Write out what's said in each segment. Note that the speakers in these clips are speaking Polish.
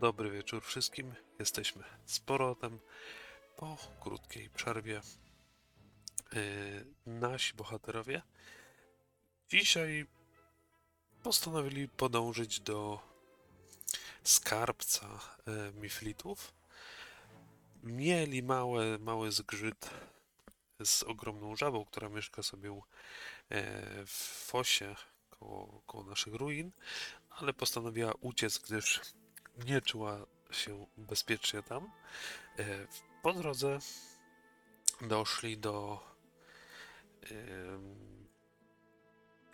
Dobry wieczór wszystkim. Jesteśmy z powrotem po krótkiej przerwie. Yy, nasi bohaterowie dzisiaj postanowili podążyć do skarbca yy, Miflitów. Mieli mały, mały zgrzyt z ogromną żabą, która mieszka sobie yy, w fosie koło, koło naszych ruin, ale postanowiła uciec, gdyż nie czuła się bezpiecznie tam. E, Po drodze doszli do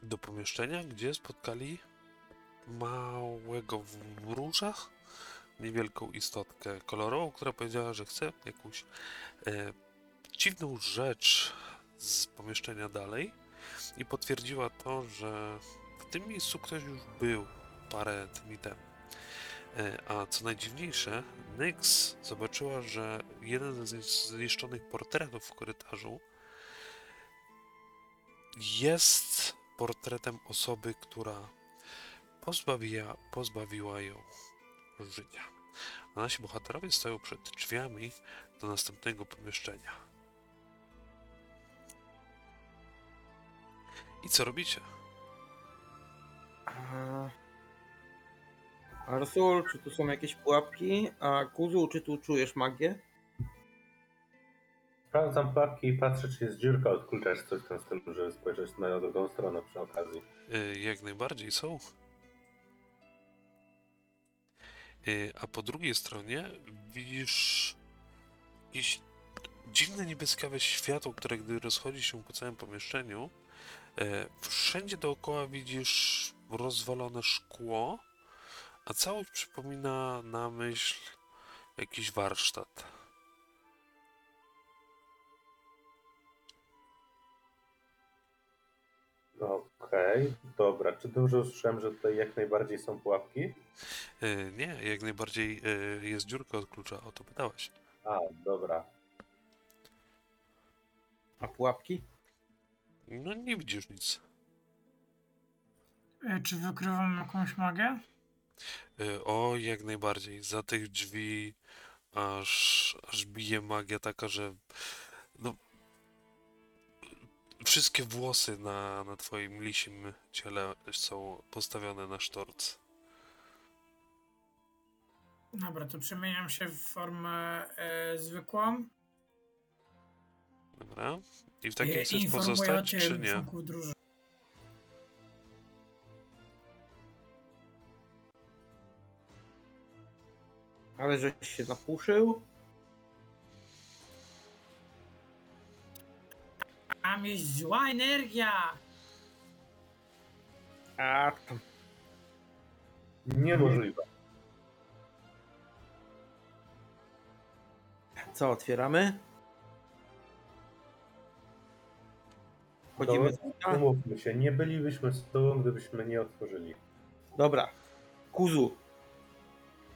do pomieszczenia, gdzie spotkali małego wróża, niewielką istotkę kolorową, która powiedziała, że chce jakąś e, dziwną rzecz z pomieszczenia dalej i potwierdziła to, że w tym miejscu ktoś już był parę dni temu. E, A co najdziwniejsze, Nyx zobaczyła, że jeden ze zniszczonych portretów w korytarzu jest portretem osoby, która pozbawiła, pozbawiła ją życia. A nasi bohaterowie stoją przed drzwiami do następnego pomieszczenia. I co robicie? Arsul, czy tu są jakieś pułapki? A Kuzu, czy tu czujesz magię? Sprawdzam pułapki i patrzę, czy jest dziurka od klucza, czy coś w tym stylu, żeby spojrzeć na drugą stronę przy okazji. Y, Jak najbardziej są. Y, A po drugiej stronie widzisz jakieś dziwne niebieskawe światło, które gdy rozchodzi się po całym pomieszczeniu, e, wszędzie dookoła widzisz rozwalone szkło, a całość przypomina na myśl jakiś warsztat. Okej, dobra. Czy dobrze usłyszałem, że tutaj jak najbardziej są pułapki? E, Nie, jak najbardziej e, jest dziurka od klucza, o to pytałeś. A, dobra. A pułapki? No nie widzisz nic. E, Czy wykrywam jakąś magię? Y, O, jak najbardziej. Za tych drzwi aż, aż bije magia taka, że no, wszystkie włosy na, na twoim lisim ciele są postawione na sztorc. Dobra, to przemieniam się w formę e, zwykłą. Dobra? I w takiej I chcesz informuję o pozostać, tym czy nie? drużyny. Ale żeś się napuszył? Tam jest zła energia! A tam. Niemożliwe. Co, otwieramy? Wchodzimy z buta? Umówmy się, nie bylibyśmy z tobą, gdybyśmy nie otworzyli. Dobra. Kuzu.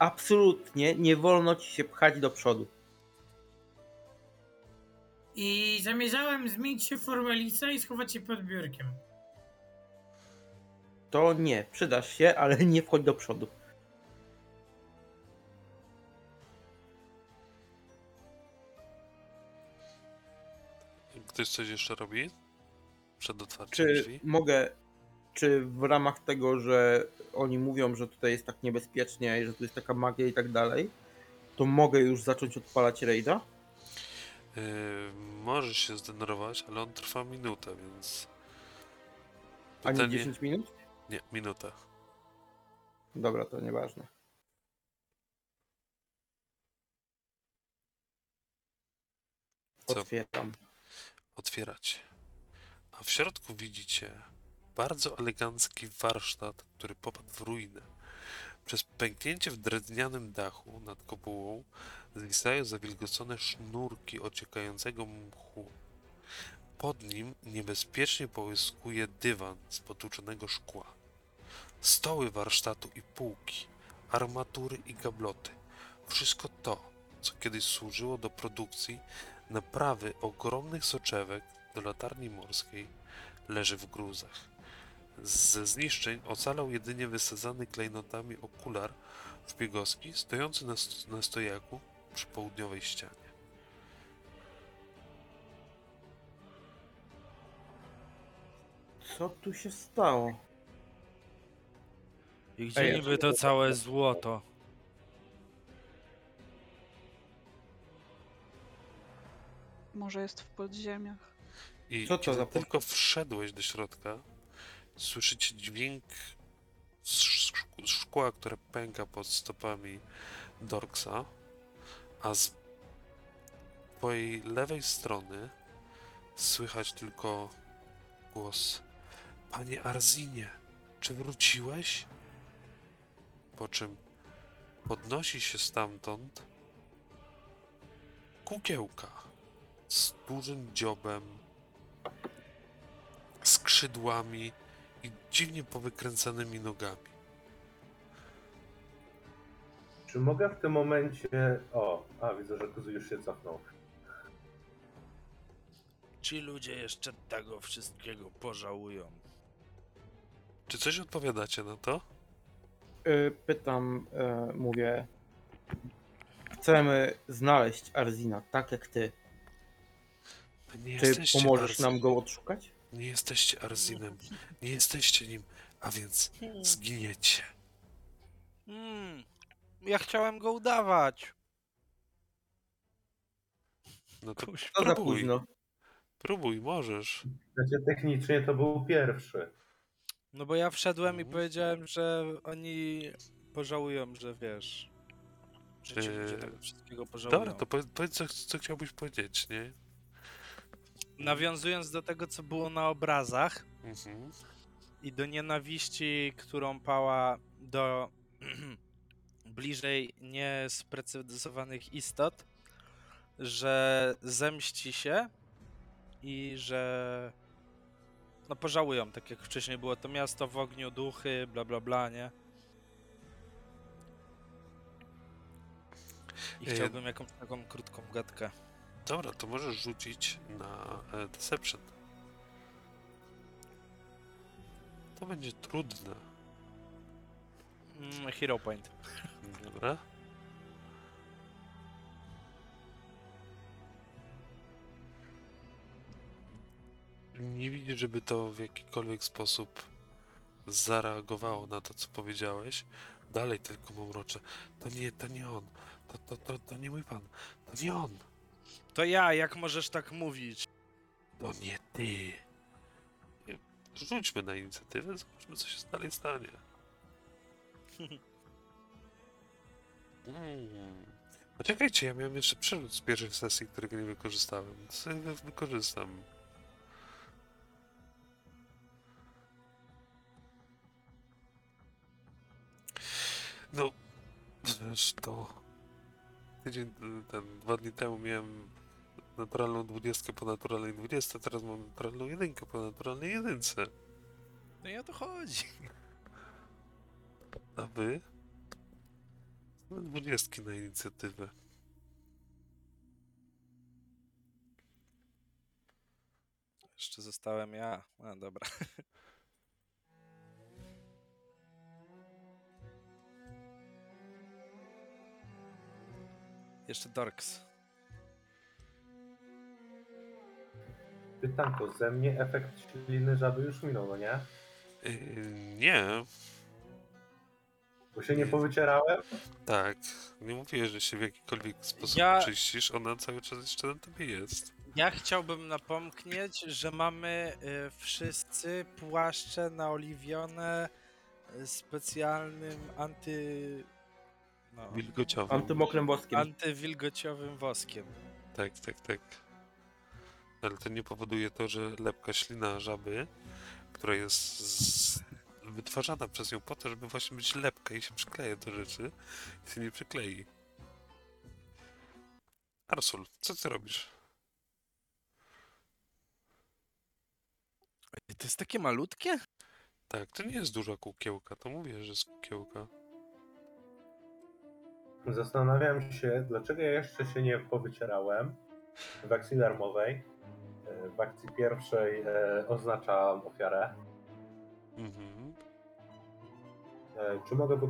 Absolutnie nie wolno ci się pchać do przodu. I zamierzałem zmienić się w formę lisa i schować się pod biurkiem. To nie, przydasz się, ale nie wchodź do przodu. Ktoś coś jeszcze robi? Przed otwarciem Czy drzwi? mogę, czy w ramach tego, że oni mówią, że tutaj jest tak niebezpiecznie i że tu jest taka magia i tak dalej, to mogę już zacząć odpalać raida? Yy, możesz się zdenerwować, ale on trwa minutę, więc... A nie Pytanie- 10 minut? Nie, minutę. Dobra, to nieważne. Co? Otwieram. otwierać. A w środku widzicie bardzo elegancki warsztat, który popadł w ruinę. Przez pęknięcie w drewnianym dachu nad kopułą zwisają zawilgocone sznurki ociekającego mchu. Pod nim niebezpiecznie połyskuje dywan z potłuczonego szkła. Stoły warsztatu i półki, armatury i gabloty. Wszystko to, co kiedyś służyło do produkcji naprawy ogromnych soczewek do latarni morskiej leży w gruzach. Ze zniszczeń ocalał jedynie wysadzany klejnotami okular szpiegowski stojący na, st- na stojaku przy południowej ścianie. Co tu się stało? I gdzie Ej, niby to całe złoto? Może jest w podziemiach. I Co to kiedy za po- tylko wszedłeś do środka, słyszycie dźwięk sz- szk- szkła, które pęka pod stopami Dorksa, a z twojej lewej strony słychać tylko głos Panie Arzinie, czy wróciłeś? Po czym podnosi się stamtąd kukiełka z dużym dziobem, skrzydłami i dziwnie powykręcanymi nogami. Czy mogę w tym momencie... O, a widzę, że Kuzu już się cofnął. Ci ludzie jeszcze tego wszystkiego pożałują. Czy coś odpowiadacie na to? Y, Pytam, y, mówię. Chcemy znaleźć Arzina, tak jak ty. Nie Czy jesteście pomożesz nam go odszukać? Nie jesteście Arzinem. Nie jesteście nim, a więc zginiecie. Hmm, ja chciałem go udawać. No to Kuś. To za próbuj. późno. Próbuj, możesz. Znaczy, technicznie to był pierwszy. No bo ja wszedłem i Mhm. powiedziałem, że oni pożałują, że wiesz. Że ci Eee, ludzie tego wszystkiego pożałują. Dobra, to powiedz, powiedz co, co chciałbyś powiedzieć, nie? Nawiązując do tego, co było na obrazach Mhm. i do nienawiści, którą pała do bliżej niesprecyzowanych istot, że zemści się i że no pożałują, tak jak wcześniej było to miasto w ogniu, duchy, bla bla bla, nie? I chciałbym jakąś taką krótką gadkę. Dobra, to możesz rzucić na e, Deception. To będzie trudne. Mm, Hero Point. Dobra. Nie widzisz, żeby to w jakikolwiek sposób zareagowało na to, co powiedziałeś. Dalej tylko mamrocze. To nie, to nie on. To, to, to, to nie mój pan. To nie on. To ja, jak możesz tak mówić? To nie ty. Rzućmy na inicjatywę, zobaczmy, co się dalej stanie. Mm. Poczekajcie, ja miałem jeszcze przerzut z pierwszej sesji, którego nie wykorzystałem. Sobie wy- wykorzystam. No, wiesz, to tydzień, ten, dwa dni temu miałem naturalną dwudziestkę po naturalnej dwudziestce, teraz mam naturalną jedynkę po naturalnej jedynce. No i o to chodzi. A wy? No, Dwudziestki na inicjatywę. Jeszcze zostałem ja. A, dobra. Jeszcze Dorks. Pytanko, ze mnie efekt śliny żaby już minął, no nie? Yy, nie, Bo się nie powycierałem? tak. Nie mówię, że się w jakikolwiek sposób Ja- czyścisz, ona cały czas jeszcze na tobie jest. Ja chciałbym napomknieć, że mamy y, wszyscy płaszcze naoliwione y, specjalnym anty... No, Wilgociową. Antymokrem boskim. antywilgociowym woskiem. Tak, tak, tak. Ale to nie powoduje to, że lepka ślina żaby, która jest z... wytwarzana przez nią po to, żeby właśnie być lepka i się przykleja do rzeczy, i się nie przyklei. Arsul, co ty robisz? To jest takie malutkie? Tak, to nie jest duża kukiełka, to mówię, że jest kukiełka. Zastanawiam się, dlaczego ja jeszcze się nie powycierałem w akcji darmowej. W akcji pierwszej e, oznaczam ofiarę. Mhm. E, Czy mogę wy-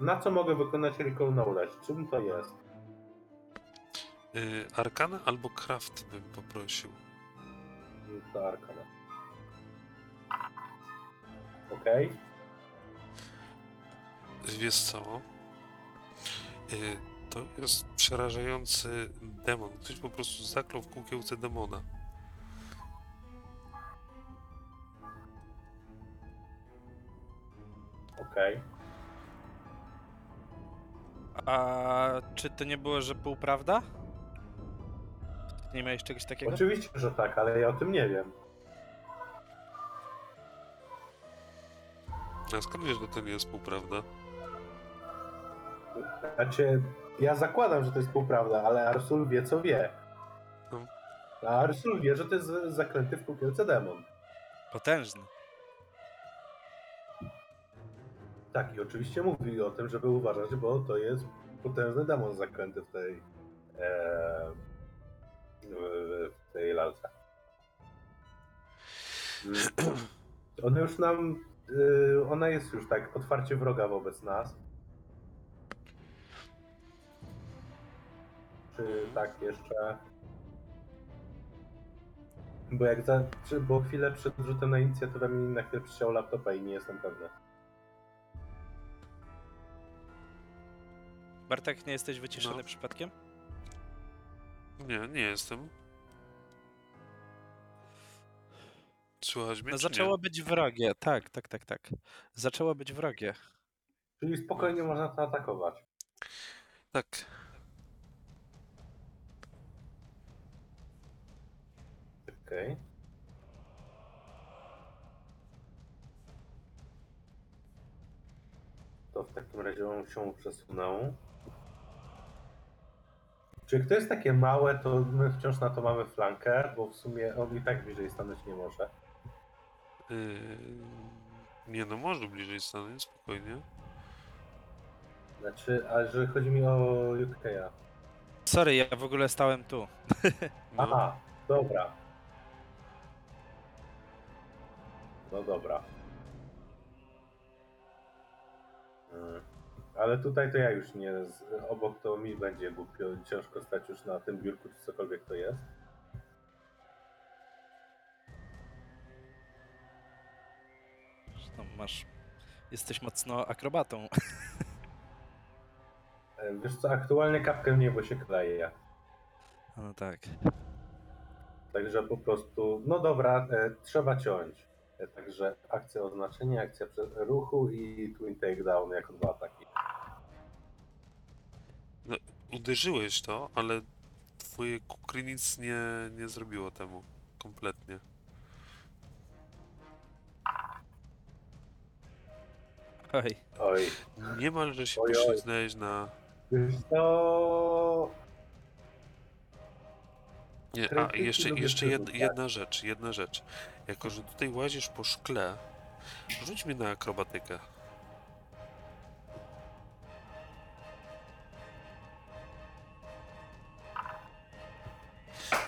Na co mogę wykonać Recall Knowledge? Czym to jest? Y, Arkana albo Craft bym poprosił. To Arkana. Okej. Wiesz co? Y, To jest przerażający demon. Ktoś po prostu zaklął w kukiełce demona. Okej. A czy to nie było, że półprawda? Nie miałeś czegoś takiego? Oczywiście, że tak, ale ja o tym nie wiem. A skąd wiesz, że to nie jest półprawda? Znaczy, ja zakładam, że to jest półprawda, ale Arsul wie, co wie. No. A Arsul wie, że to jest zaklęty w kukiełce demon. Potężny. Tak, i oczywiście mówi o tym, żeby uważać, bo to jest potężny demon zaklęty w tej e, w, tej lalce. Ona już nam, y, ona jest już tak otwarcie wroga wobec nas. Czy tak jeszcze? Bo jak za, czy, bo chwilę przed rzutem na inicjatywę mi na chwilę przyciął laptopa i nie jestem pewny. Bartek, nie jesteś wyciszony No. przypadkiem? Nie, nie jestem. Słuchaj mnie, No czy zaczęło być wrogie. Tak, tak, tak, tak. Zaczęło być wrogie. Czyli spokojnie można to atakować. nie? Tak. Okej. To w takim razie on się przesunął. Czy jak to jest takie małe, to my wciąż na to mamy flankę, bo w sumie on i tak bliżej stanąć nie może. Yy, nie no, może bliżej stanąć, spokojnie. Znaczy, a że chodzi mi o UK'a. Sorry, ja w ogóle stałem tu. No, Aha, dobra. No dobra. Mm. Ale tutaj to ja już nie, obok to mi będzie głupio, ciężko stać już na tym biurku, czy cokolwiek to jest. No, masz... Jesteś mocno akrobatą. E, Wiesz co, aktualnie kapkę w niebo się kleje. No tak. Także po prostu, no dobra, e, trzeba ciąć. E, także akcja oznaczenia, akcja ruchu i twin takedown jako dwa ataki. uderzyłeś to, ale twoje kukry nic nie, nie zrobiło temu. Kompletnie. Oj. Oj, Niemalże się Oj, oj. poślizgnąłeś na... wiesz co... Nie, a jeszcze, jeszcze jed, przerzucać. jedna rzecz, jedna rzecz. Jako, że tutaj łazisz po szkle, rzuć mnie na akrobatykę.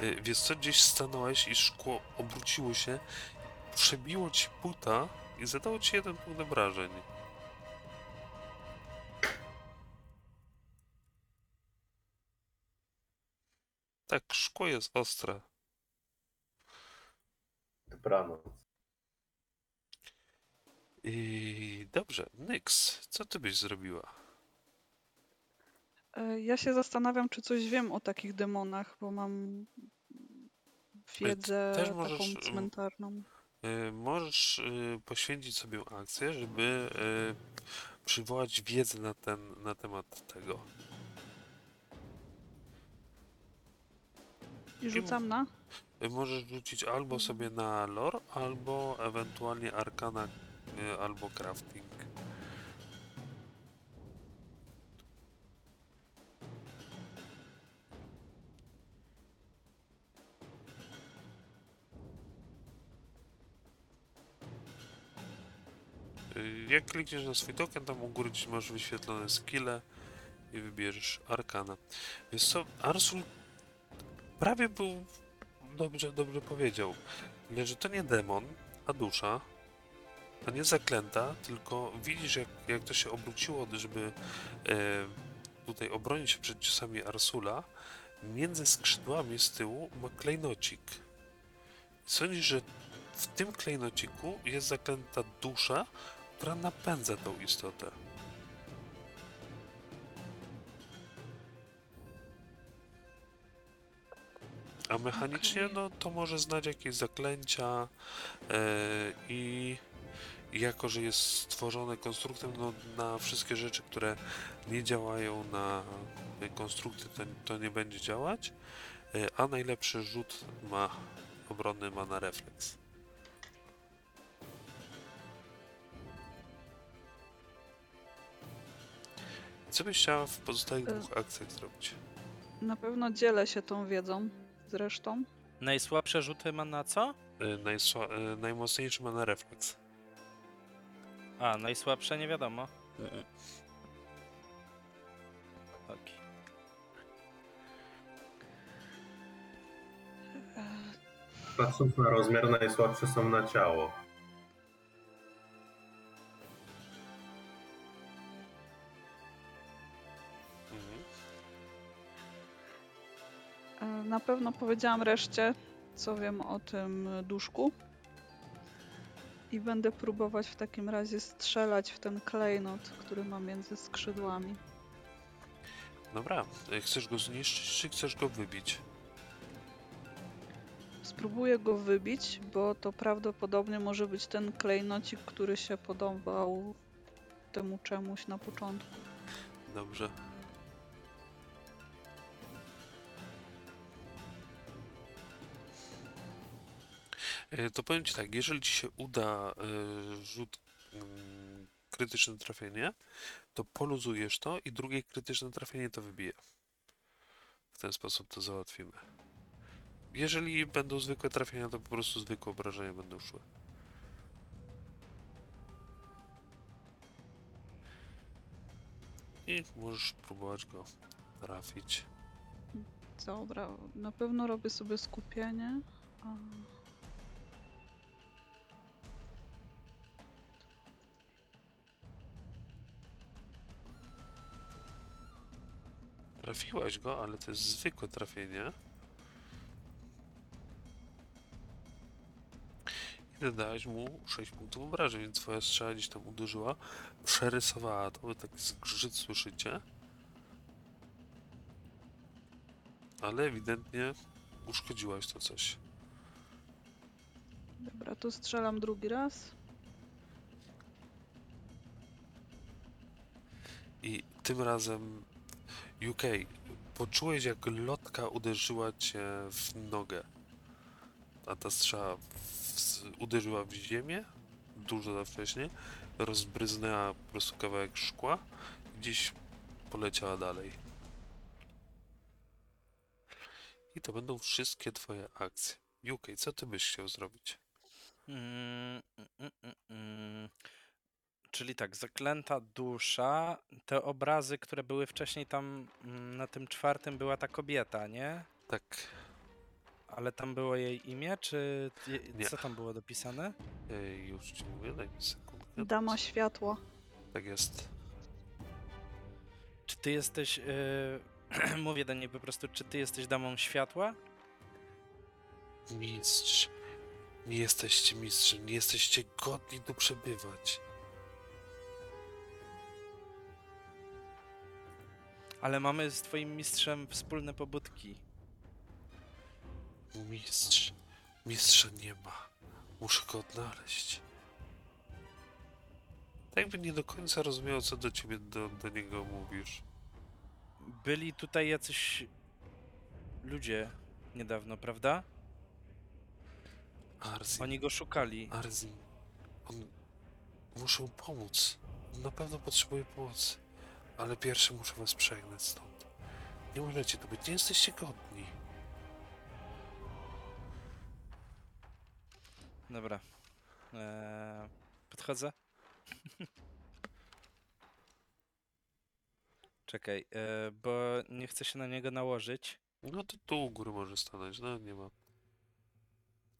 Y, Wiesz co, gdzieś stanąłeś i szkło obróciło się, przebiło ci buta i zadało ci jeden punkt obrażeń. Tak, szkło jest ostre. Dobranoc. I dobrze, Nyx, co ty byś zrobiła? E, Ja się zastanawiam, czy coś wiem o takich demonach, bo mam wiedzę też możesz, taką um, cmentarną. Y, możesz y, poświęcić sobie akcję, żeby y, przywołać wiedzę na, ten, na temat tego. I rzucam na? Y, możesz rzucić albo sobie na lore, albo ewentualnie arkana, y, albo crafting. Y, Jak klikniesz na swój token, tam u góry gdzieś masz wyświetlone skille i wybierzesz arkana. Wiesz co, Arsul prawie był dobrze, dobrze powiedział, ale że to nie demon, a dusza. to nie zaklęta, tylko widzisz jak, jak to się obróciło, żeby e, tutaj obronić się przed ciosami Arsula, między skrzydłami z tyłu ma klejnocik. Sądzisz, że w tym klejnociku jest zaklęta dusza, która napędza tą istotę. A mechanicznie, Okej. no to może znać jakieś zaklęcia e, i jako, że jest stworzone konstruktem, no na wszystkie rzeczy, które nie działają na e, konstrukty, to, to nie będzie działać, e, a najlepszy rzut ma obronny ma na refleks. Co byś chciała w pozostałych dwóch akcjach zrobić? Na pewno dzielę się tą wiedzą z resztą. Najsłabsze rzuty ma na co? E, najsła- e, najmocniejszy ma na refleks. A, najsłabsze nie wiadomo. Okej. E, Patrząc na rozmiar, najsłabsze są na ciało. Pewno powiedziałam reszcie, co wiem o tym duszku. I będę próbować w takim razie strzelać w ten klejnot, który ma między skrzydłami. Dobra, e, chcesz go zniszczyć, czy chcesz go wybić? Spróbuję go wybić, bo to prawdopodobnie może być ten klejnocik, który się podobał temu czemuś na początku. Dobrze. To powiem Ci tak, jeżeli Ci się uda e, rzut mm, krytyczne trafienie, to poluzujesz to i drugie krytyczne trafienie to wybije. W ten sposób to załatwimy. Jeżeli będą zwykłe trafienia, to po prostu zwykłe obrażenia będą szły. I możesz próbować go trafić. Dobra, na pewno robię sobie skupienie. A... Trafiłaś go, ale to jest zwykłe trafienie. I dodałeś mu 6 punktów obrażeń, więc twoja strzała gdzieś tam uderzyła, przerysowała to, wy taki zgrzyt słyszycie. Ale ewidentnie uszkodziłaś to coś. Dobra, to strzelam drugi raz. I tym razem UK, poczułeś jak lotka uderzyła cię w nogę. A ta strzała w, uderzyła w ziemię dużo za wcześnie, rozbryznęła po prostu kawałek szkła i gdzieś poleciała dalej. I to będą wszystkie twoje akcje. UK, co ty byś chciał zrobić? Mm, mm, mm, mm, mm. Czyli tak, zaklęta dusza. Te obrazy, które były wcześniej tam mm, na tym czwartym, była ta kobieta, nie? Tak, Ale tam było jej imię, czy je- Nie. co tam było dopisane? Ej, już ci mówię, daj mi sekundkę. Dama światła. Tak jest. Czy ty jesteś. Yy... Mówię do niej po prostu, czy ty jesteś damą światła? Mistrz, nie jesteście mistrzem, nie jesteście godni tu przebywać. Ale mamy z twoim mistrzem wspólne pobudki. Mistrz, mistrza nie ma. Muszę go odnaleźć. Tak jakby nie do końca rozumiał, co do ciebie, do, do niego mówisz. Byli tutaj jacyś ludzie niedawno, prawda? Arzin, Oni go szukali. Arzin, on... Muszę mu pomóc. On na pewno potrzebuje pomocy. Ale pierwszy muszę was przegnać stąd. Nie możecie tu być, nie jesteście godni. Dobra. Eee, podchodzę. Czekaj, e, bo nie chcę się na niego nałożyć. No to tu u góry może stanąć, no nie ma.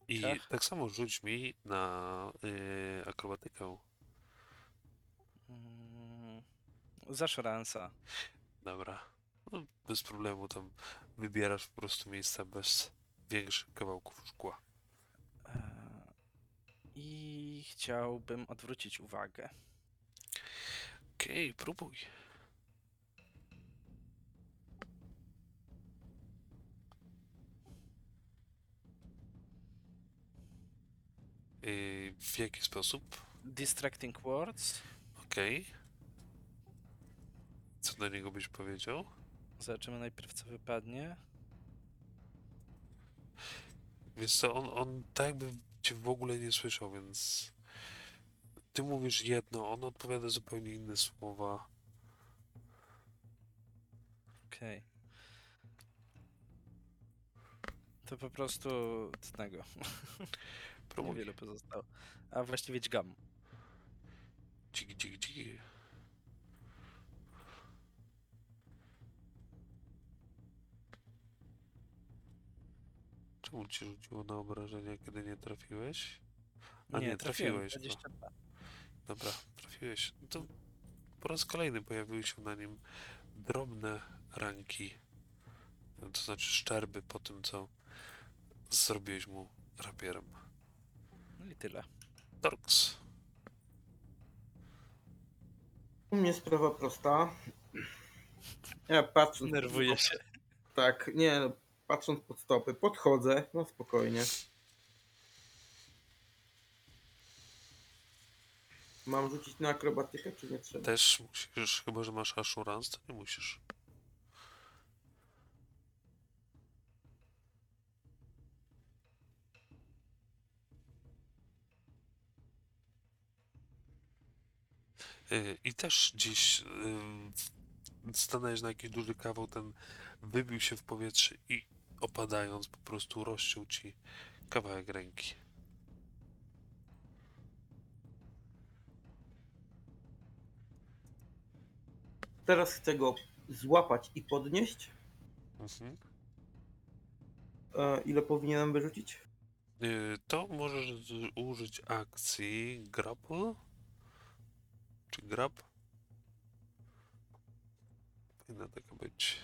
I Tak. tak samo rzuć mi na y, akrobatykę. Mm, Za szaransa. Dobra. No, bez problemu tam wybierasz po prostu miejsca bez większych kawałków szkła. E, I chciałbym odwrócić uwagę. Okej, próbuj. Yy, w jaki sposób? Distracting words. Okej. Co do niego byś powiedział? Zobaczymy najpierw co wypadnie. Wiesz co, on, on tak jakby cię w ogóle nie słyszał, więc ty mówisz jedno, on odpowiada zupełnie inne słowa. Okej. To po prostu tego. Próbuj. Niewiele pozostało. A właściwie dźgam. Dzik, dzik, dzik. Czemu ci rzuciło na obrażenia, kiedy nie trafiłeś? A nie, trafiłem, trafiłeś. No. 22. Dobra, trafiłeś. No to po raz kolejny pojawiły się na nim drobne ranki. To znaczy szczerby po tym, co zrobiłeś mu rapierem. No i tyle. Torks. U mnie sprawa prosta. Ja patrząc. Nerwuję się. Tak, nie, no, patrząc pod stopy, podchodzę, no spokojnie. Mam rzucić na akrobatykę, czy nie trzeba? Też musisz, chyba że masz assurance, to nie musisz. Y, I też gdzieś stanąłeś na jakiś duży kawał, ten wybił się w powietrze i opadając po prostu rozciął ci kawałek ręki. Teraz chcę go złapać i podnieść. Mhm. E, ile powinienem wyrzucić? Y, To możesz użyć akcji grapple czy grab. Powinna taka być.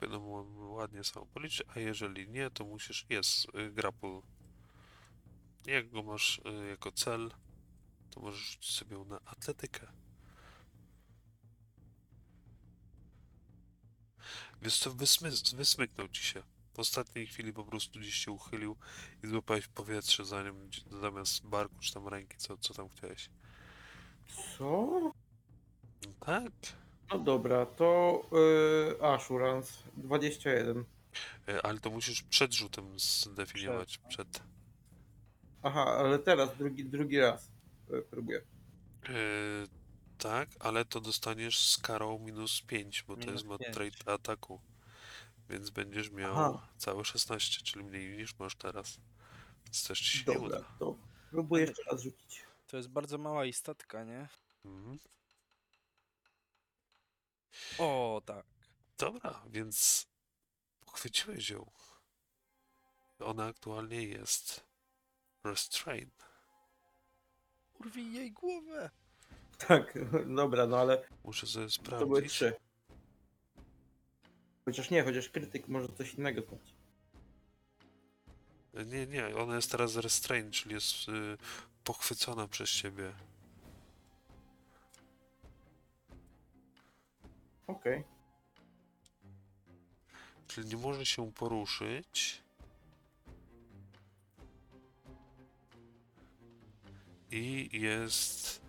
Będą ładnie samo policzyć, a jeżeli nie, to musisz. Jest y, grapple. Jak go masz y, jako cel, to możesz rzucić sobie na atletykę. Wiesz co, wysmy- wysmyknął ci się. W ostatniej chwili po prostu gdzieś się uchylił i złapałeś powietrze zanim zamiast barku czy tam ręki, co, co tam chciałeś. Co? No tak. No dobra, to y, Assurance 21. E, Ale to musisz przed rzutem zdefiniować. Przed. Aha, ale teraz drugi, drugi raz y, próbuję. E, tak, ale to dostaniesz z karą minus 5, bo to Minus jest mod pięć. ataku. Więc będziesz miał Aha. całe 16, czyli mniej niż masz teraz. Więc też ci się nie Dobra, uda. to próbuję jeszcze raz rzucić. To jest bardzo mała istotka, nie? Mhm. O, tak. Dobra, więc pochwyciłeś ją. Ona aktualnie jest restrained. Urwij jej głowę. Tak, dobra, no ale Muszę sobie to były sprawdzić. trzy. Chociaż nie, chociaż krytyk może coś innego znać. Nie, nie, ona jest teraz restrained, czyli jest y, pochwycona przez ciebie. Okej. Czyli nie może się poruszyć. I jest.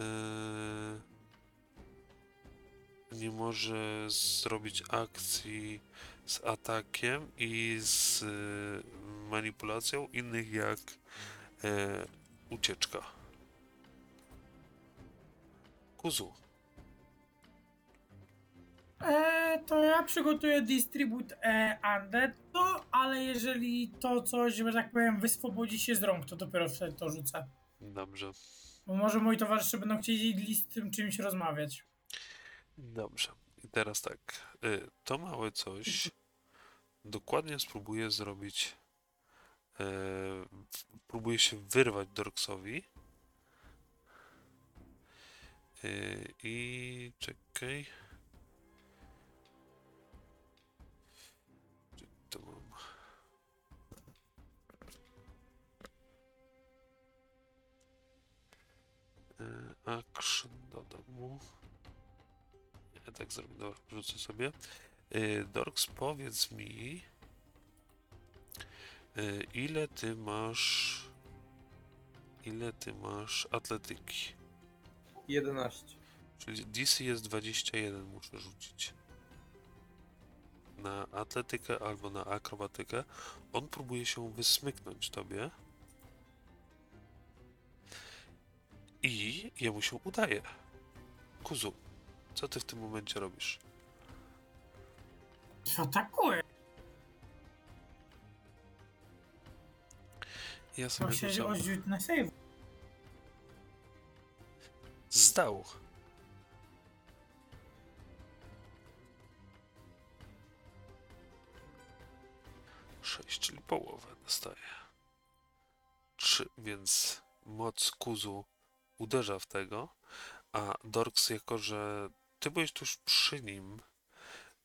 y, nie może zrobić akcji z atakiem i z y, manipulacją innych jak e, ucieczka. Kuzu. E, to ja przygotuję Distribute e, Undead, to, ale jeżeli to coś, że tak powiem, wyswobodzi się z rąk, to dopiero wtedy to rzucę. Dobrze. Bo może moi towarzysze będą chcieli z tym czymś rozmawiać. Dobrze. I teraz tak. y, To małe coś dokładnie spróbuje zrobić. Próbuje się wyrwać Dorksowi. E, I czekaj. Action dodam mu. Ja tak zrobię, dobra, wrzucę sobie. E, Dorks, powiedz mi, e, ile ty masz, ile ty masz atletyki? 11. Czyli DC jest 21, muszę rzucić. Na atletykę albo na akrobatykę. On próbuje się wysmyknąć tobie. I jemu się udaje. Kuzu, co ty w tym momencie robisz? Atakuje. Ja sobie Proszę rzucam. o rzut na save. Zdał. Sześć, czyli połowę dostaje. Trzy, więc moc kuzu uderza w tego, a Dorks, jako że ty byłeś tuż przy nim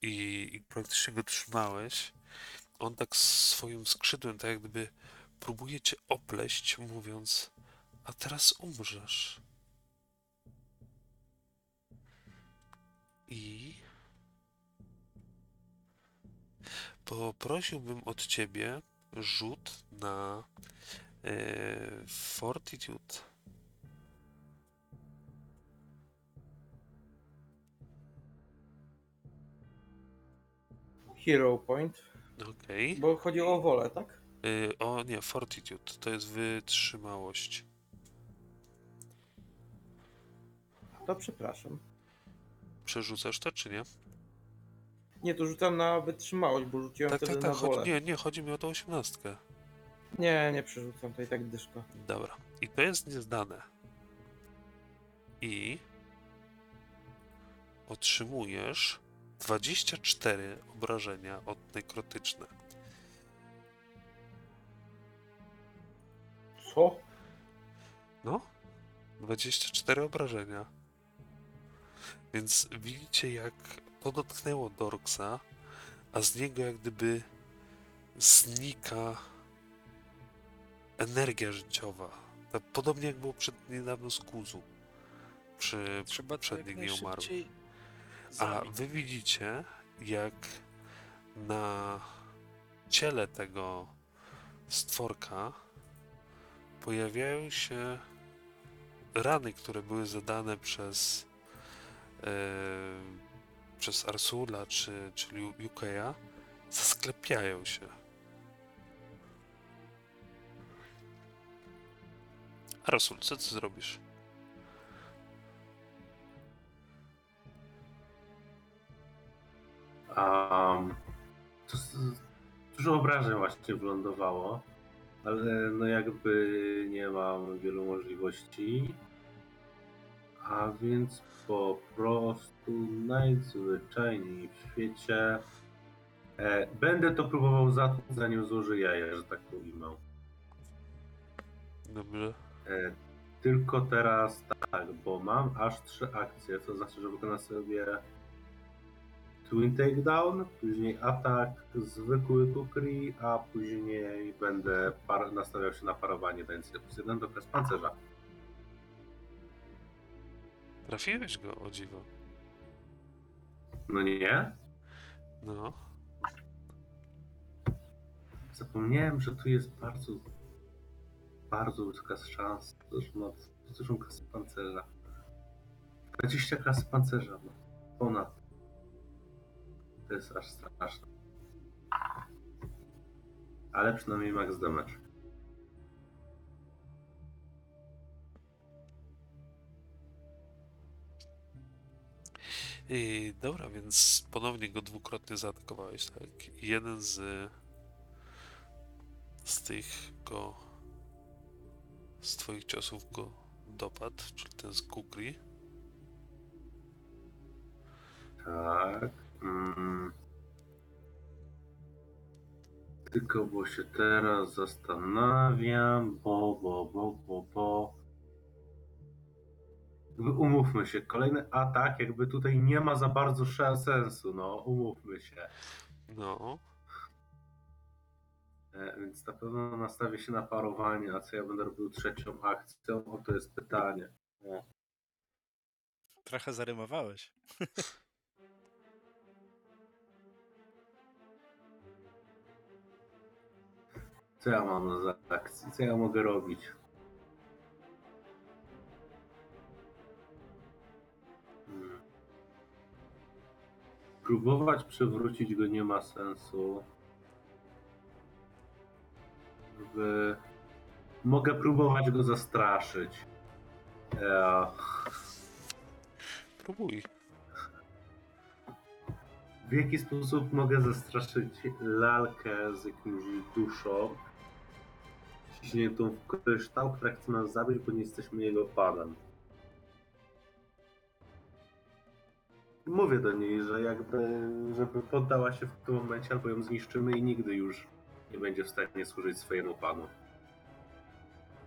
i, i praktycznie go trzymałeś, on tak swoim skrzydłem, tak jak gdyby próbuje cię opleść, mówiąc, a teraz umrzesz. I poprosiłbym od ciebie rzut na e, Fortitude. Hero point. Okej. Bo chodzi o wolę, tak? Y, O nie, Fortitude to jest wytrzymałość. To przepraszam. Przerzucasz to czy nie? Nie, to rzucam na wytrzymałość, bo rzuciłem Tak, wtedy tak, tak. na wolę. Chodzi, nie, nie, chodzi mi o tą osiemnastkę. nie, nie przerzucam, to i tak dyszka. Dobra. I to jest niezdane. I otrzymujesz 24 obrażenia od nekrotyczne. Co? No, 24 obrażenia. Więc widzicie, jak to dotknęło Dorksa, a z niego jak gdyby znika energia życiowa. Tak podobnie jak było przed niedawno z Kuzu. Przy Trzeba to poprzednich jak nie umarł. najszybciej A wy widzicie, jak na ciele tego stworka pojawiają się rany, które były zadane przez e, przez Arsula czy, czy Yukeya, zasklepiają się. Arsul, co ty zrobisz? Um, dużo obrażeń właśnie wylądowało, ale no jakby nie mam wielu możliwości. A więc po prostu najzwyczajniej w świecie e, będę to próbował zatłuc, zanim złoży jaja, że tak ujmę. Dobrze. E, tylko teraz tak, bo mam aż trzy akcje, to znaczy, że wykonam sobie Twin Takedown, później atak zwykły Kukri, a później będę par- nastawiał się na parowanie, więc plus jeden do kres pancerza. Trafiłeś go, o dziwo. No nie? No. Zapomniałem, że tu jest bardzo, bardzo wysoka szansa, że ma dużą kasę pancerza. 20 kasy pancerza, no. ponad. To jest aż straszne. Ale przynajmniej max damage. I dobra, więc ponownie go dwukrotnie zaatakowałeś, tak? Jeden z z tych go z twoich ciosów go dopadł, czyli ten z Kukri. Tak. Mm. Tylko bo się teraz zastanawiam, bo, bo, bo, bo, bo. Jakby Umówmy się, kolejny atak, jakby tutaj nie ma za bardzo sensu, no, umówmy się. No, E, Więc na pewno nastawię się na parowanie, a co ja będę robił trzecią akcją, o to jest pytanie. No. Trochę zarymowałeś. Co ja mam za akcję? Co ja mogę robić? Hmm. Próbować przywrócić go nie ma sensu. Jakby... Mogę próbować go zastraszyć. Ja... próbuj. W jaki sposób mogę zastraszyć lalkę z jakimś duszą ciśniętą w kryształ, która chce nas zabić, bo nie jesteśmy jego panem? Mówię do niej, że jakby, żeby poddała się w tym momencie, albo ją zniszczymy i nigdy już nie będzie w stanie służyć swojemu panu.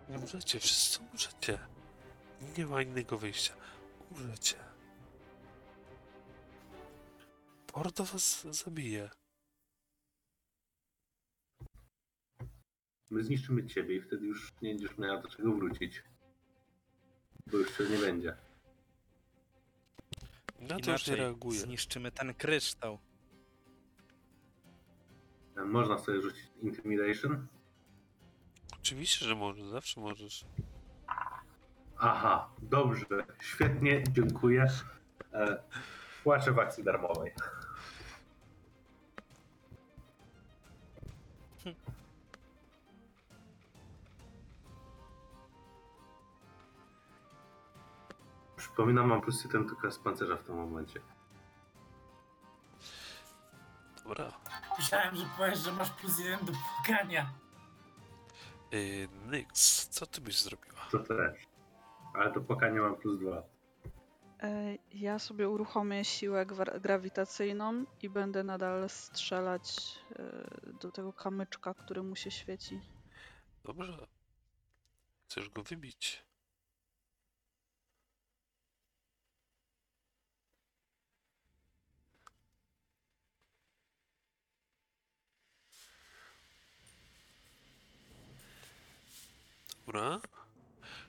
Umrzecie, wszyscy umrzecie. Nie ma innego wyjścia. Umrzecie. Porto was zabije. My zniszczymy ciebie i wtedy już nie będziesz miała do czego wrócić. Bo już się nie będzie. Na to już nie Inaczej, reaguje. zniszczymy ten kryształ. Można sobie rzucić Intimidation? Oczywiście, że możesz, zawsze możesz. Aha, dobrze, świetnie, dziękuję. E, płaczę w akcji darmowej. Przypominam, mam plus jeden tylko z pancerza w tym momencie. Dobra. Myślałem, że powiesz, że masz plus jeden do płakania. Yy, Nyx, co ty byś zrobiła? To też. Ale do płakania mam plus dwa. E, Ja sobie uruchomię siłę gwar- grawitacyjną i będę nadal strzelać e, do tego kamyczka, który mu się świeci. Dobrze. Chcesz go wybić? Dobra.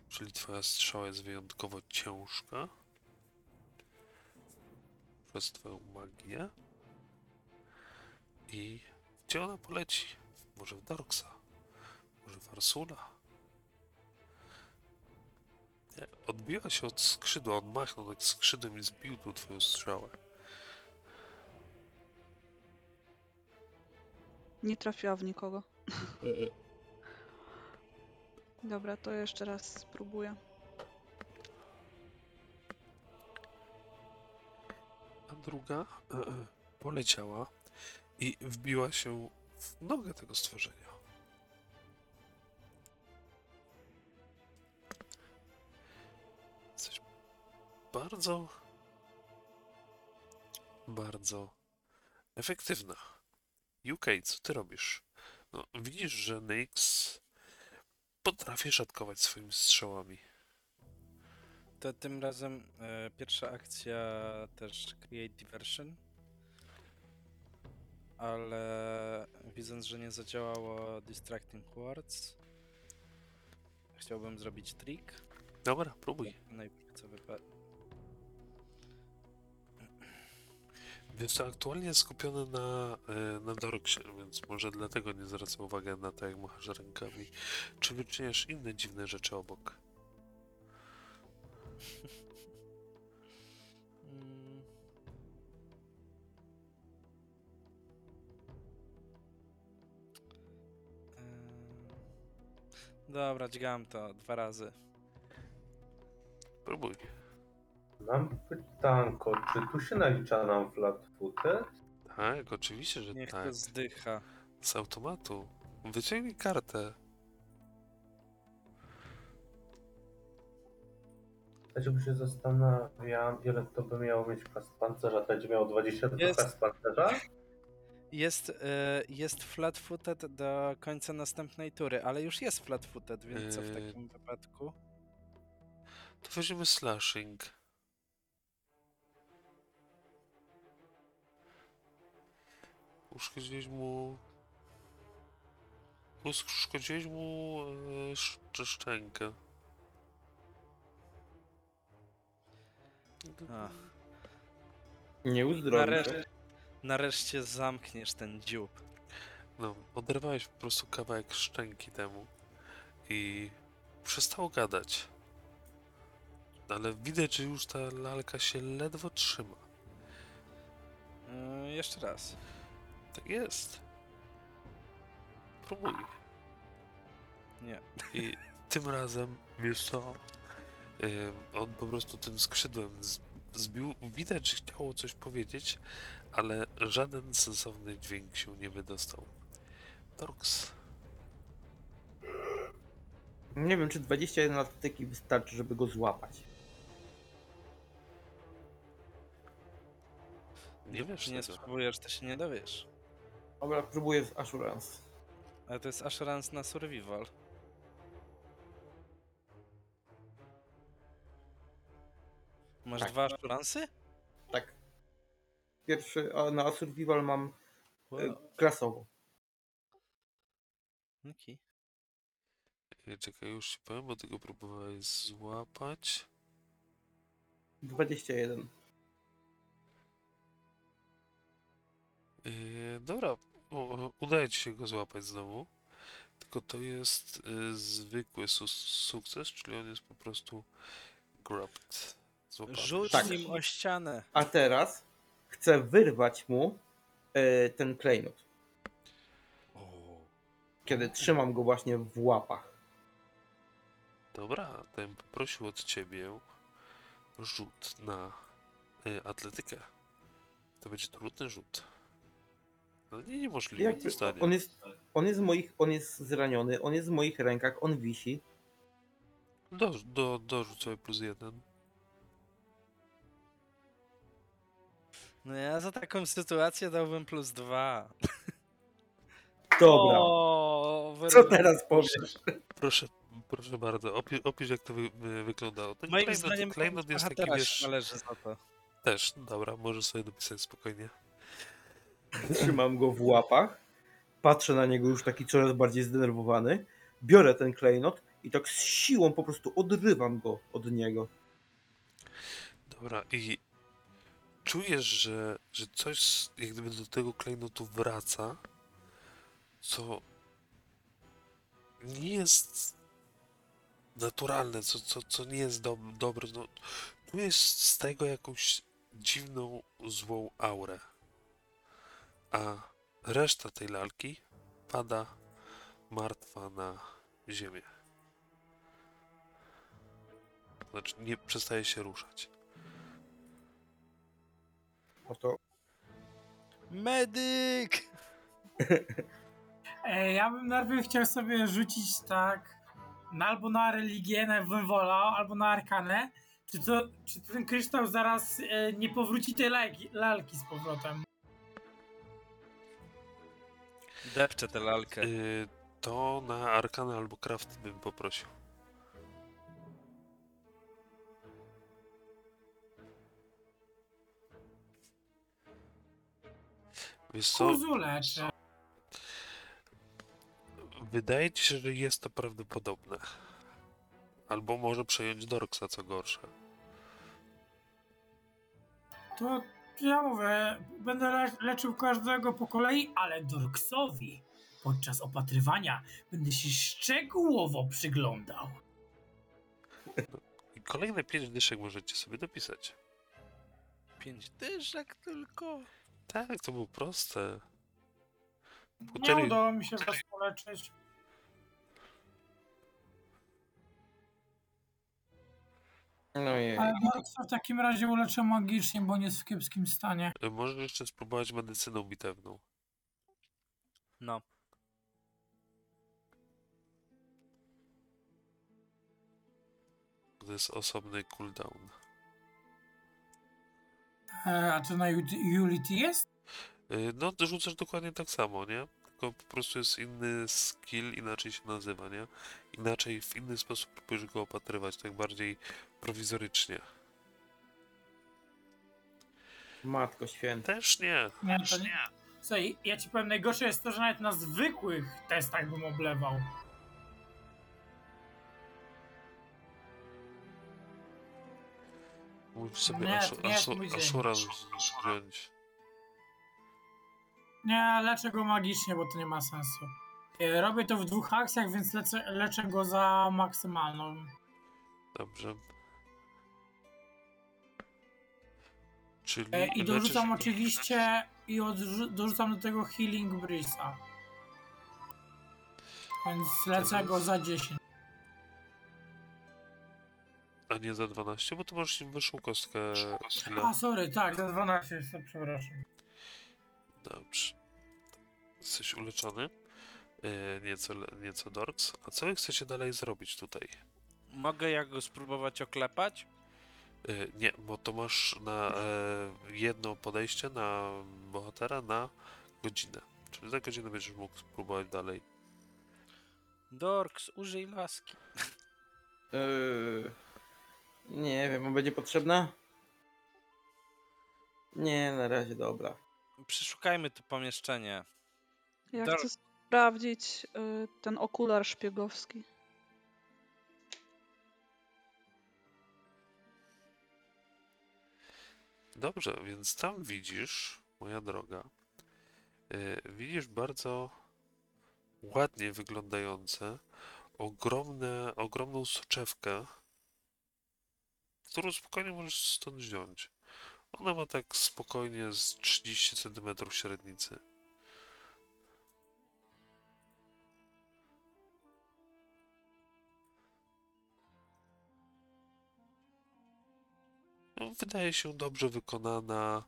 Czyli twoja strzała jest wyjątkowo ciężka. Przez twoją magię. I gdzie ona poleci? Może w Darksa? Może w Arsula? Nie, odbiła się od skrzydła, on machnął tak skrzydłem i zbił tu twoją strzałę. Nie trafiła w nikogo. Dobra, to jeszcze raz spróbuję. A druga e, e, poleciała i wbiła się w nogę tego stworzenia. Coś bardzo, bardzo efektywna. UK, co ty robisz? No, widzisz, że Nyx potrafi szatkować swoimi strzałami. To tym razem e, pierwsza akcja też Create Diversion. Ale widząc, że nie zadziałało Distracting Words, chciałbym zrobić trik. Dobra, próbuj. Najpierw co wypadnie. Wiesz aktualnie skupiony na, e, na Dorksie, więc może dlatego nie zwraca uwagi na to, jak machasz rękami. Czy wyczyniasz inne dziwne rzeczy obok? Mm. Dobra, dźgam to dwa razy. Próbuj. Mam pytanko, czy tu się nalicza nam flatfooted? Tak, oczywiście, że Niech tak. to zdycha. Z automatu. Wyciągnij kartę. Dlaczego Tak, się zastanawiam, ile to by miało mieć pas pancerza? To będzie miało 22 Jest. pas pancerza? Jest, e, jest flat-footed do końca następnej tury, ale już jest flat-footed, więc co w Yy, takim wypadku? To weźmiemy slashing. Uszkodziłeś mu... Uszkodziłeś mu e, sz- szczękę. A, Nie uzdrowił nareszcie, nareszcie zamkniesz ten dziób. No, oderwałeś po prostu kawałek szczęki temu i przestał gadać. Ale widać, że już ta lalka się ledwo trzyma. E, jeszcze raz. Tak jest. Próbuj. Nie. I tym razem, wiesz co, ym, on po prostu tym skrzydłem zbił. Widać, że chciało coś powiedzieć, ale żaden sensowny dźwięk się nie wydostał. Torks. Nie wiem, czy 21 atletyki wystarczy, żeby go złapać. Nie wiesz nie spróbujesz, to się nie dowiesz. Dobra, próbuję z Assurance. Ale to jest assurance na survival. Masz Tak. dwa assurance'y? Tak. Pierwszy, a na Survival mam e, Wow. klasowo. Okej. Ej, Czekaj, już ci powiem, bo tego próbowałeś złapać. 21. Yy, dobra, o, udaje ci się go złapać znowu. Tylko to jest y, zwykły su sukces, czyli on jest po prostu grabbed. Złapany. Rzuć Tak. nim o ścianę. A teraz chcę wyrwać mu e, ten klejnot. Kiedy trzymam go właśnie w łapach. Dobra, ten poprosił od ciebie rzut na y, atletykę. To będzie trudny rzut. Ale nie niemożliwy Jak, to stanie. on, jest, on, jest moich, on jest zraniony, on jest w moich rękach, on wisi. Do, do, dorzuć sobie plus jeden. No ja za taką sytuację dałbym plus dwa. Dobra. O, Co wyrwa- teraz powiesz? Proszę, proszę bardzo, opi opisz jak to wy wy wyglądało. Ten Moim klejnot, zdaniem klejnot jest taki, bohatera wiesz, należy za to. też, dobra, możesz sobie dopisać spokojnie. Trzymam go w łapach. Patrzę na niego już taki coraz bardziej zdenerwowany. Biorę ten klejnot i tak z siłą po prostu odrywam go od niego. Dobra, i czujesz, że, że coś jak gdyby do tego klejnotu wraca, co nie jest naturalne, co, co, co nie jest dob dobre. No, tu jest z tego jakąś dziwną, złą aurę. A reszta tej lalki pada martwa na ziemię. Znaczy, nie przestaje się ruszać. Oto Medyk! E, ja bym najpierw chciał sobie rzucić tak na, albo na religię, na bym wolał, albo na arkanę. Czy, to, czy ten kryształ zaraz e, nie powróci tej lalki, lalki z powrotem? Depczę tę lalkę. Y, to na Arkana albo Craft bym poprosił. Wiesz co, wydaje ci się, że jest to prawdopodobne. Albo może przejąć Dorksa, co gorsze. To ja mówię, będę le leczył każdego po kolei, ale Dorksowi podczas opatrywania będę się szczegółowo przyglądał. Kolejne pięć dyszek możecie sobie dopisać. Pięć dyszek tylko. Tak, to było proste. Nie udało mi się was poleczyć. No jej. Ale Dorksa w takim razie uleczę magicznie, bo nie jest w kiepskim stanie. y, możesz jeszcze spróbować medycyną bitewną. No. To jest osobny cooldown. E, a to na Unity jest? Y, No, ty rzucasz dokładnie tak samo, nie? Tylko po prostu jest inny skill, inaczej się nazywa, nie? Inaczej, w inny sposób próbujesz go opatrywać, tak bardziej prowizorycznie. Matko święta. Też nie. Nie, to nie. Słuchaj, ja ci powiem, najgorsze jest to, że nawet na zwykłych testach bym oblewał. Musisz sobie Nie, to nie jest aszu, mój dzień. Ashura wziąć. Nie, leczę go magicznie, bo to nie ma sensu. E, Robię to w dwóch akcjach, więc leczę, leczę go za maksymalną. Dobrze. Czyli E, I leczysz- dorzucam oczywiście i odrzu- dorzucam do tego Healing Breeza. Więc lecę go za 10. A nie za 12, bo to masz wyższą kostkę. A, sorry, tak, za 12 jeszcze, przepraszam. Dobrze. Jesteś uleczony. E, nieco, le- nieco Dorks. A co wy chcecie dalej zrobić tutaj? Mogę ja go spróbować oklepać? E, nie, bo to masz na e, jedno podejście na bohatera na godzinę. Czyli za godzinę będziesz mógł spróbować dalej. Dorks, użyj laski. Yy, nie wiem, on będzie potrzebna? Nie, na razie dobra. Przeszukajmy to pomieszczenie. Ja Dar- chcę sprawdzić y, ten okular szpiegowski. Dobrze, więc tam widzisz, moja droga, e, widzisz bardzo ładnie wyglądające, ogromne, ogromną soczewkę, którą spokojnie możesz stąd wziąć. Ona ma tak spokojnie z 30 cm średnicy. No, wydaje się dobrze wykonana,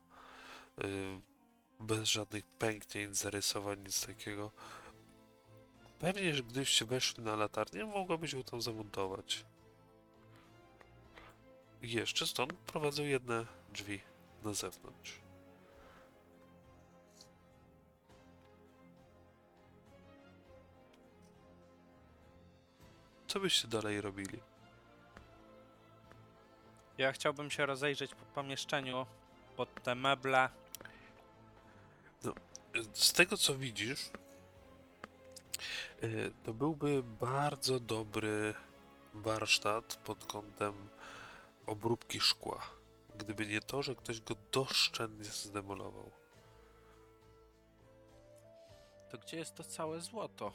y, bez żadnych pęknięć, zarysowań, nic takiego. Pewnie, że gdybyście weszli na latarnię, mogłabyś ją tam zamontować. Jeszcze stąd prowadzą jedne drzwi na zewnątrz. Co byście dalej robili? Ja chciałbym się rozejrzeć po pomieszczeniu, pod te meble. z tego co widzisz, y, to byłby bardzo dobry warsztat pod kątem obróbki szkła. Gdyby nie to, że ktoś go doszczętnie zdemolował. To gdzie jest to całe złoto?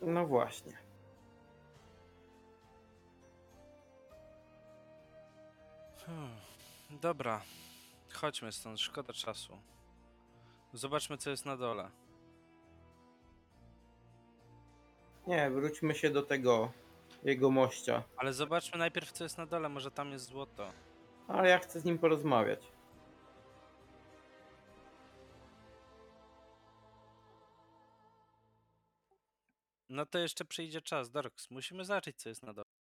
No właśnie. Hmm. Dobra, chodźmy stąd, szkoda czasu. Zobaczmy, co jest na dole. Nie, wróćmy się do tego jego mościa. Ale zobaczmy najpierw, co jest na dole, może tam jest złoto. Ale ja chcę z nim porozmawiać. No to jeszcze przyjdzie czas, Dorks. Musimy zobaczyć, co jest na dole.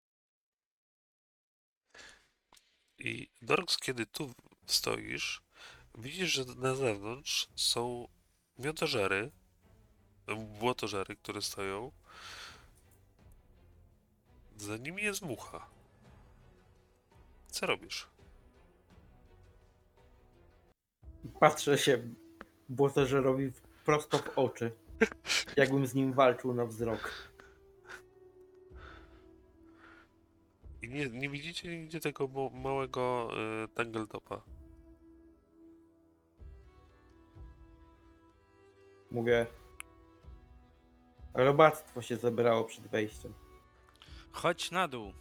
I Dorks, kiedy tu stoisz, widzisz, że na zewnątrz są miotożery, błotożery, które stoją. Za nimi jest mucha. Co robisz? Patrzę się Błotożerowi prosto w oczy. Jakbym z nim walczył na wzrok. I nie, nie widzicie nigdzie tego małego y, tangletopa. Mówię. Robactwo się zebrało przed wejściem. Chodź na dół.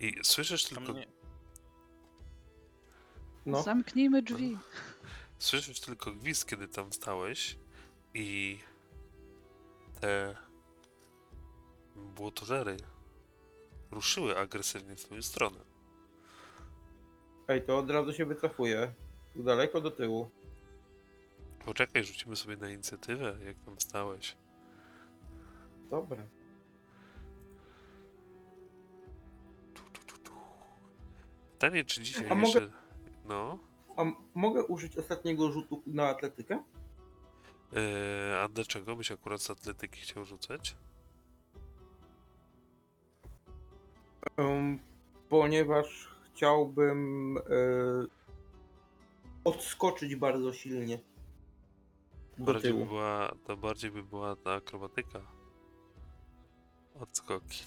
I słyszysz Tam tylko, nie... No, Zamknijmy drzwi. słyszysz tylko gwizd, kiedy tam stałeś i te błotożery ruszyły agresywnie w twoją stronę. ej, to od razu się wycofuję. Tu daleko do tyłu. Poczekaj, rzucimy sobie na inicjatywę, jak tam stałeś. Dobra. Tu, tu, tu, tu. Pytanie, czy dzisiaj A mogę- jeszcze... No, A m- mogę użyć ostatniego rzutu na atletykę? E, a dlaczego byś akurat z atletyki chciał rzucać? Ponieważ chciałbym e, odskoczyć bardzo silnie Bardziej by była, to bardziej by była ta akrobatyka. Odskoki.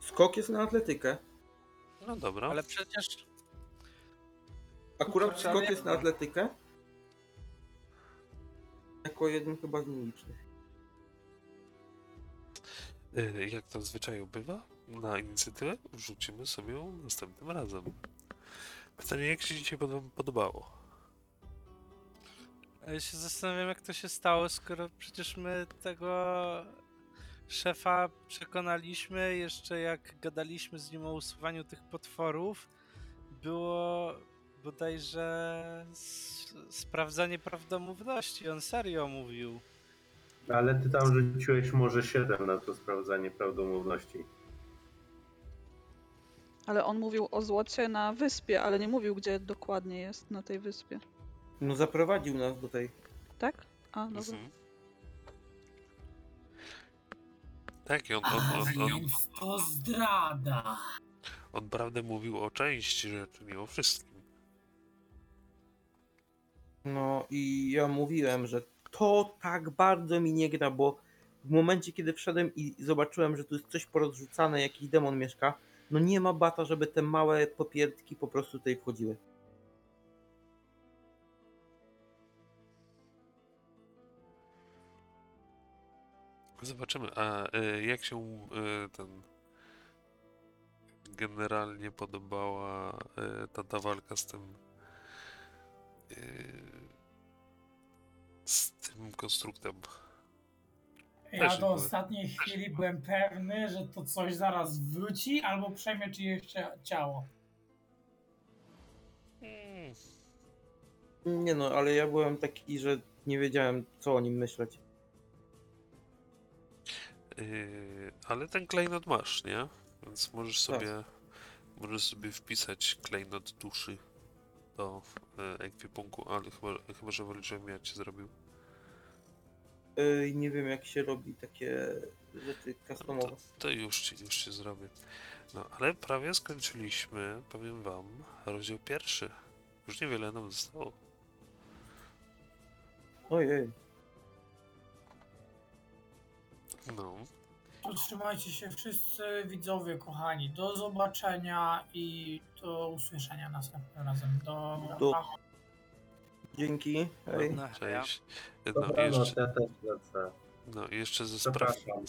Skok jest na atletykę. No dobra. Ale przecież Akurat skok jest na atletykę. Jako jeden chyba z nielicznych. E, jak to w zwyczaju bywa, na inicjatywę wrzucimy sobie ją następnym razem. Pytanie, jak się dzisiaj pod- podobało? Ja się zastanawiam, jak to się stało, skoro przecież my tego szefa przekonaliśmy, jeszcze jak gadaliśmy z nim o usuwaniu tych potworów, było bodajże sprawdzanie prawdomówności. On serio mówił. Ale ty tam rzuciłeś może 7 na to sprawdzanie prawdomówności. Ale on mówił o złocie na wyspie, ale nie mówił, gdzie dokładnie jest na tej wyspie. No zaprowadził nas do tej. Tak? A, dobra. Mhm. Tak, i on, A on, on, on, więc to zdrada. on prawdę mówił o części rzeczy, nie o wszystkim. No i ja mówiłem, że to tak bardzo mi nie gra, bo w momencie, kiedy wszedłem i zobaczyłem, że tu jest coś porozrzucane, jakiś demon mieszka, no nie ma bata, żeby te małe popierdki po prostu tutaj wchodziły. Zobaczymy. A e, jak się e, ten generalnie podobała e, ta, ta walka z tym e, z tym konstruktem? Ja do ostatniej chwili byłem pewny, że to coś zaraz wróci albo przejmie czyjeś cia- ciało. Hmm. Nie no, ale ja byłem taki, że nie wiedziałem, co o nim myśleć. E, ale ten klejnot masz, nie? Więc możesz Tak. sobie możesz sobie wpisać klejnot duszy do e, ekwipunku, ale chyba, chyba że wolisz, żebym ja ci zrobił. Yy, nie wiem, jak się robi takie rzeczy No customowe. to, to już ci, już ci zrobię. No, ale prawie skończyliśmy, powiem wam, rozdział pierwszy. Już niewiele nam zostało. Ojej. No, To trzymajcie się wszyscy widzowie kochani. Do zobaczenia i do usłyszenia następnym razem. Do... Do- Dzięki. Hej. No, cześć. No, Dobranoc, jeszcze, ja też lecę. no, jeszcze ze spraw... Zapraszam.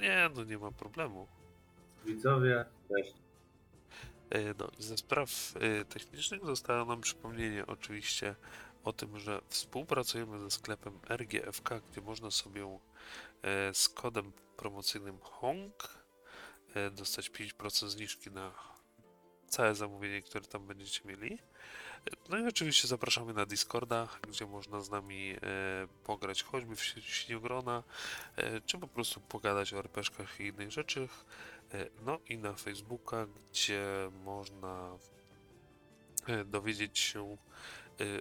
Nie, no nie ma problemu. Widzowie, cześć. E, No, i ze spraw e, technicznych zostało nam przypomnienie oczywiście o tym, że współpracujemy ze sklepem RGFK, gdzie można sobie e, z kodem promocyjnym HONG e, dostać 5% zniżki na całe zamówienie, które tam będziecie mieli. No i oczywiście zapraszamy na Discorda, gdzie można z nami e, pograć choćby w si- Śniogrona, e, czy po prostu pogadać o RPszkach i innych rzeczach. E, No i na Facebooka, gdzie można dowiedzieć się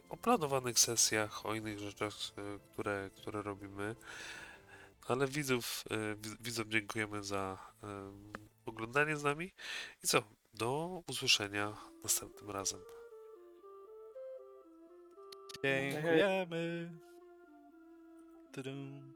o planowanych sesjach, o innych rzeczach, które, które robimy. Ale widzów, wi- widzom dziękujemy za oglądanie z nami. I co? Do usłyszenia następnym razem. Dziękujemy. Tudum.